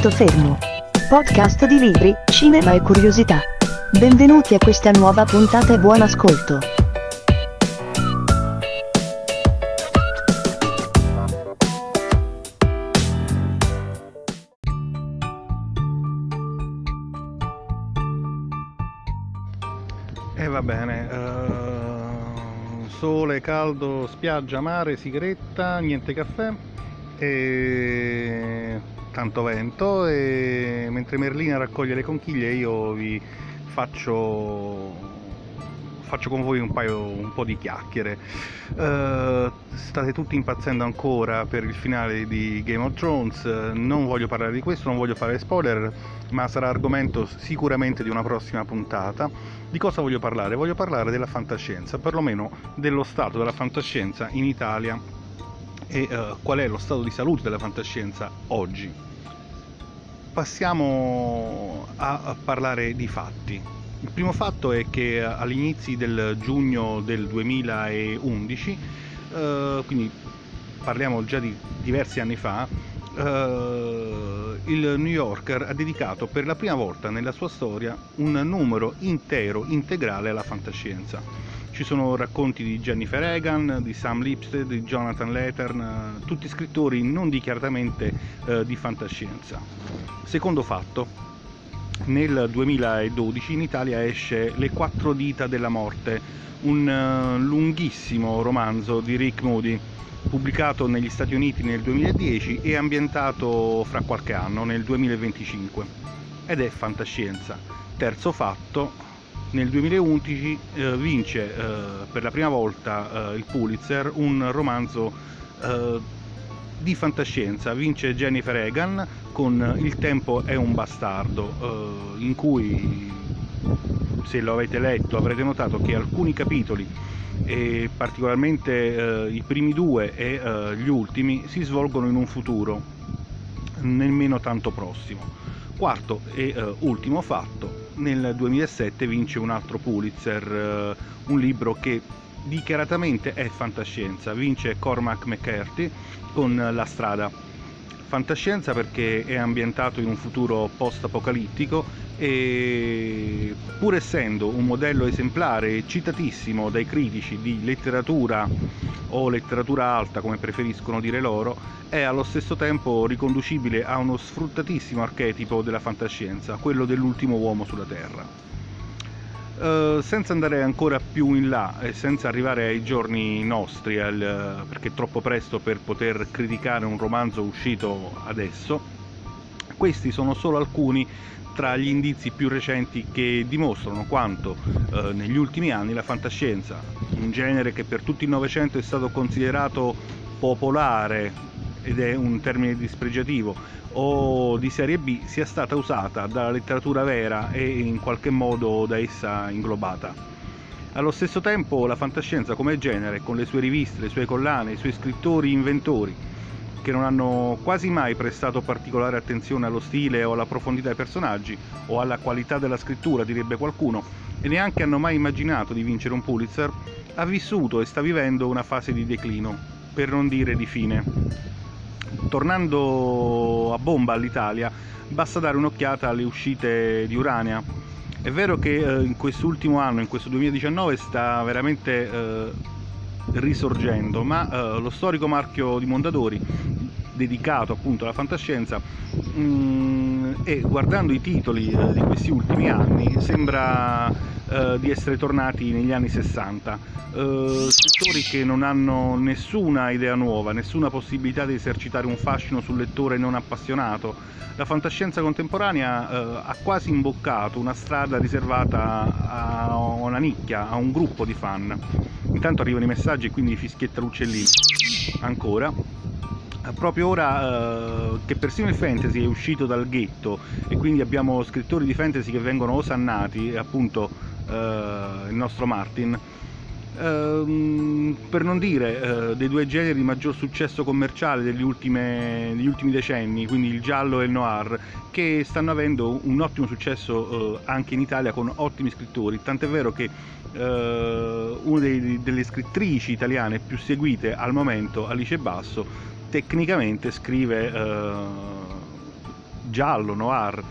Punto fermo. Podcast di libri, cinema e curiosità. Benvenuti a questa nuova puntata e buon ascolto. E va bene, eh, sole, caldo, spiaggia, mare, sigaretta, niente caffè e tanto vento e mentre Merlina raccoglie le conchiglie io vi faccio faccio con voi un, paio, un po' di chiacchiere. Uh, state tutti impazzendo ancora per il finale di Game of Thrones, non voglio parlare di questo, non voglio fare spoiler, ma sarà argomento sicuramente di una prossima puntata. Di cosa voglio parlare? Voglio parlare della fantascienza, perlomeno dello stato della fantascienza in Italia e uh, qual è lo stato di salute della fantascienza oggi. Passiamo a, parlare di fatti. Il primo fatto è che all'inizio del giugno del 2011, eh, quindi parliamo già di diversi anni fa, eh, il New Yorker ha dedicato per la prima volta nella sua storia un numero intero, integrale alla fantascienza. Ci sono racconti di Jennifer Egan, di Sam Lipstead, di Jonathan Lettern, tutti scrittori non dichiaratamente eh, di fantascienza. Secondo fatto, nel 2012 in Italia esce Le quattro dita della morte, un uh, lunghissimo romanzo di Rick Moody, pubblicato negli Stati Uniti nel 2010 e ambientato fra qualche anno, nel 2025. Ed è fantascienza. Terzo fatto, nel 2011 eh, vince eh, per la prima volta eh, il Pulitzer un romanzo eh, di fantascienza. Vince Jennifer Egan con Il tempo è un bastardo eh, in cui se lo avete letto avrete notato che alcuni capitoli e particolarmente eh, i primi due e gli ultimi si svolgono in un futuro nemmeno tanto prossimo. Quarto e ultimo fatto nel 2007 vince un altro Pulitzer eh, un libro che dichiaratamente è fantascienza. Vince Cormac McCarthy con La strada. Fantascienza perché è ambientato in un futuro post-apocalittico e pur essendo un modello esemplare citatissimo dai critici di letteratura o letteratura alta come preferiscono dire loro, è allo stesso tempo riconducibile a uno sfruttatissimo archetipo della fantascienza, quello dell'ultimo uomo sulla Terra. Uh, senza andare ancora più in là e senza arrivare ai giorni nostri, al, perché è troppo presto per poter criticare un romanzo uscito adesso, questi sono solo alcuni tra gli indizi più recenti che dimostrano quanto uh, negli ultimi anni la fantascienza, un genere che per tutto il Novecento è stato considerato popolare ed è un termine dispregiativo, o di serie B sia stata usata dalla letteratura vera e in qualche modo da essa inglobata. Allo stesso tempo la fantascienza come genere, con le sue riviste, le sue collane, i suoi scrittori inventori, che non hanno quasi mai prestato particolare attenzione allo stile o alla profondità dei personaggi o alla qualità della scrittura, direbbe qualcuno, e neanche hanno mai immaginato di vincere un Pulitzer, ha vissuto e sta vivendo una fase di declino, per non dire di fine tornando a bomba all'Italia, basta dare un'occhiata alle uscite di Urania. È vero che eh, in quest'ultimo anno, in questo 2019, sta veramente eh, risorgendo, ma eh, lo storico marchio di Mondadori, dedicato appunto alla fantascienza, mm, e guardando i titoli eh, di questi ultimi anni, sembra eh, di essere tornati negli anni 60. Eh, scrittori che non hanno nessuna idea nuova, nessuna possibilità di esercitare un fascino sul lettore non appassionato. La fantascienza contemporanea ha quasi imboccato una strada riservata a una nicchia, a un gruppo di fan. Intanto arrivano i messaggi e quindi fischietta l'uccellino. Ancora proprio ora eh, che persino il fantasy è uscito dal ghetto e quindi abbiamo scrittori di fantasy che vengono osannati, appunto eh, il nostro Martin, ehm, per non dire eh, dei due generi di maggior successo commerciale degli, ultime, degli, ultimi decenni, quindi il giallo e il noir, che stanno avendo un ottimo successo eh, anche in Italia con ottimi scrittori, tant'è vero che eh, una dei, delle scrittrici italiane più seguite al momento, Alice Basso, tecnicamente scrive eh, giallo, noir.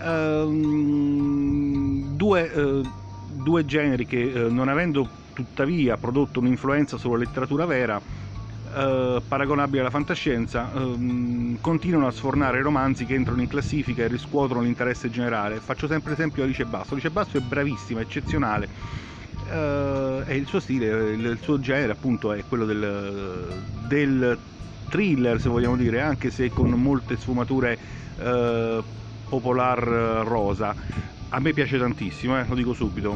Ehm, due, eh, due, generi che eh, non avendo tuttavia prodotto un'influenza sulla letteratura vera, eh, paragonabile alla fantascienza, ehm, continuano a sfornare romanzi che entrano in classifica e riscuotono l'interesse generale. Faccio sempre esempio Alice Basso. Alice Basso è bravissima, eccezionale. Uh, e il suo stile, il, il, suo genere appunto è quello del, del, thriller se vogliamo dire, anche se con molte sfumature uh, popolar rosa. A me piace tantissimo, eh, lo dico subito.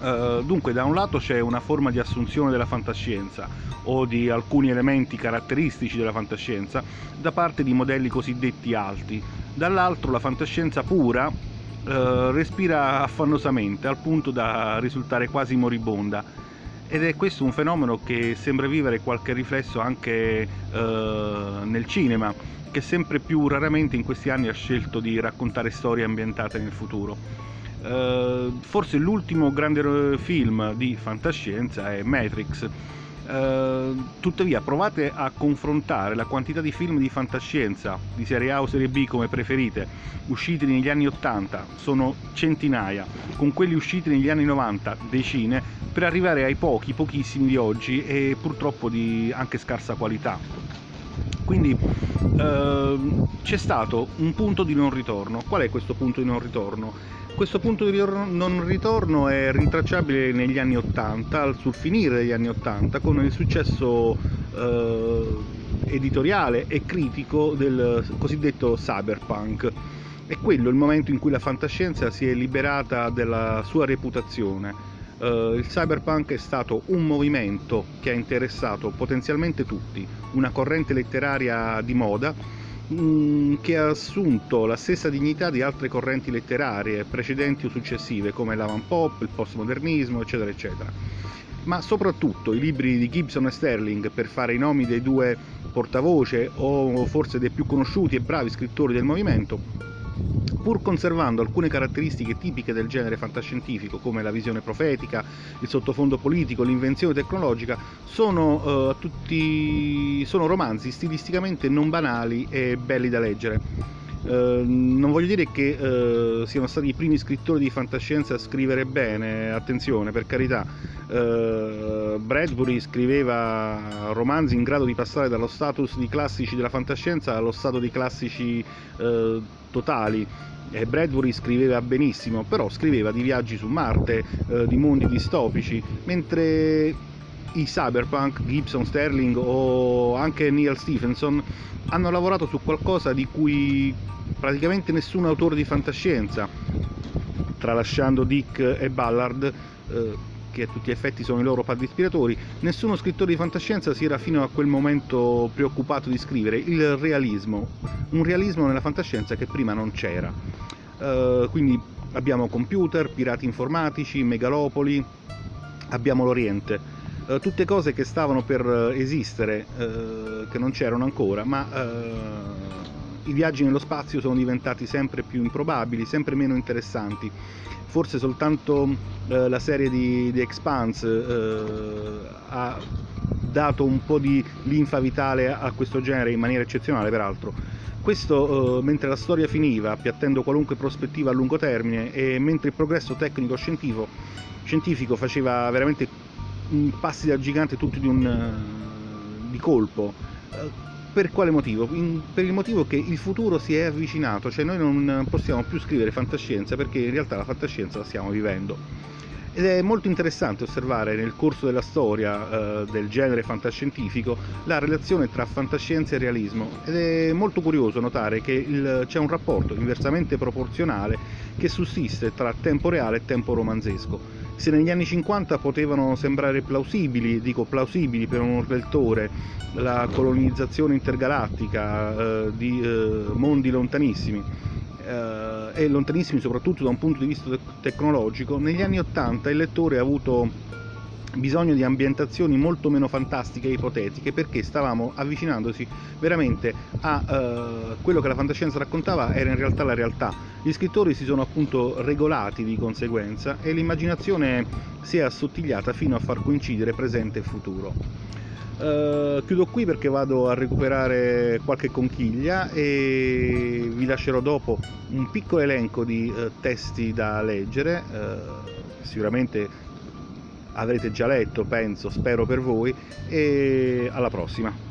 Uh, dunque, da un lato c'è una forma di assunzione della fantascienza o di alcuni elementi caratteristici della fantascienza da parte di modelli cosiddetti alti, dall'altro la fantascienza pura uh, respira affannosamente al punto da risultare quasi moribonda ed è questo un fenomeno che sembra vivere qualche riflesso anche uh, nel cinema che sempre più raramente in questi anni ha scelto di raccontare storie ambientate nel futuro. Uh, forse l'ultimo grande film di fantascienza è Matrix. Uh, tuttavia provate a confrontare la quantità di film di fantascienza di serie A o serie B come preferite usciti negli anni 80 sono centinaia con quelli usciti negli anni 90 decine per arrivare ai pochi pochissimi di oggi e purtroppo di anche scarsa qualità quindi uh, c'è stato un punto di non ritorno qual è questo punto di non ritorno? Questo punto di non ritorno è rintracciabile negli anni 80, sul finire degli anni 80, con il successo eh, editoriale e critico del cosiddetto cyberpunk. È quello il momento in cui la fantascienza si è liberata della sua reputazione. Uh, il cyberpunk è stato un movimento che ha interessato potenzialmente tutti, una corrente letteraria di moda che ha assunto la stessa dignità di altre correnti letterarie precedenti o successive come l'avant-pop, il postmodernismo, eccetera, eccetera. Ma soprattutto i libri di Gibson e Sterling, per fare i nomi dei due portavoce o forse dei più conosciuti e bravi scrittori del movimento, pur conservando alcune caratteristiche tipiche del genere fantascientifico come la visione profetica, il sottofondo politico, l'invenzione tecnologica, sono, uh, tutti, sono romanzi stilisticamente non banali e belli da leggere. Uh, non voglio dire che uh, siano stati i primi scrittori di fantascienza a scrivere bene, attenzione per carità, uh, Bradbury scriveva romanzi in grado di passare dallo status di classici della fantascienza allo stato di classici totali. E Bradbury scriveva benissimo, però scriveva di viaggi su Marte, eh, di mondi distopici, mentre i cyberpunk, Gibson, Sterling o anche Neil Stephenson hanno lavorato su qualcosa di cui praticamente nessun autore di fantascienza, tralasciando Dick e Ballard, eh, che a tutti gli effetti sono i loro padri ispiratori, nessuno scrittore di fantascienza si era fino a quel momento preoccupato di scrivere il realismo, un realismo nella fantascienza che prima non c'era. Uh, quindi abbiamo computer, pirati informatici, megalopoli, abbiamo l'Oriente, uh, tutte cose che stavano per esistere, uh, che non c'erano ancora, ma i viaggi nello spazio sono diventati sempre più improbabili, sempre meno interessanti forse soltanto eh, la serie di, di Expanse eh, ha dato un po' di linfa vitale a questo genere in maniera eccezionale peraltro. Questo eh, mentre la storia finiva, appiattendo qualunque prospettiva a lungo termine e mentre il progresso tecnico-scientifico scientifico faceva veramente passi da gigante tutti di, un, di colpo eh, per quale motivo? In, per il motivo che il futuro si è avvicinato, cioè noi non possiamo più scrivere fantascienza perché in realtà la fantascienza la stiamo vivendo. Ed è molto interessante osservare nel corso della storia eh, del genere fantascientifico la relazione tra fantascienza e realismo ed è molto curioso notare che il, c'è un rapporto inversamente proporzionale che sussiste tra tempo reale e tempo romanzesco. Se negli anni 50 potevano sembrare plausibili, dico plausibili per un lettore, la colonizzazione intergalattica eh, di eh, mondi lontanissimi, eh, e lontanissimi soprattutto da un punto di vista tecnologico, negli anni 80 il lettore ha avuto bisogno di ambientazioni molto meno fantastiche e ipotetiche perché stavamo avvicinandosi veramente a eh, quello che la fantascienza raccontava era in realtà la realtà. Gli scrittori si sono appunto regolati di conseguenza e l'immaginazione si è assottigliata fino a far coincidere presente e futuro. Eh, chiudo qui perché vado a recuperare qualche conchiglia e vi lascerò dopo un piccolo elenco di eh, testi da leggere, eh, sicuramente avrete già letto, penso, spero per voi e alla prossima.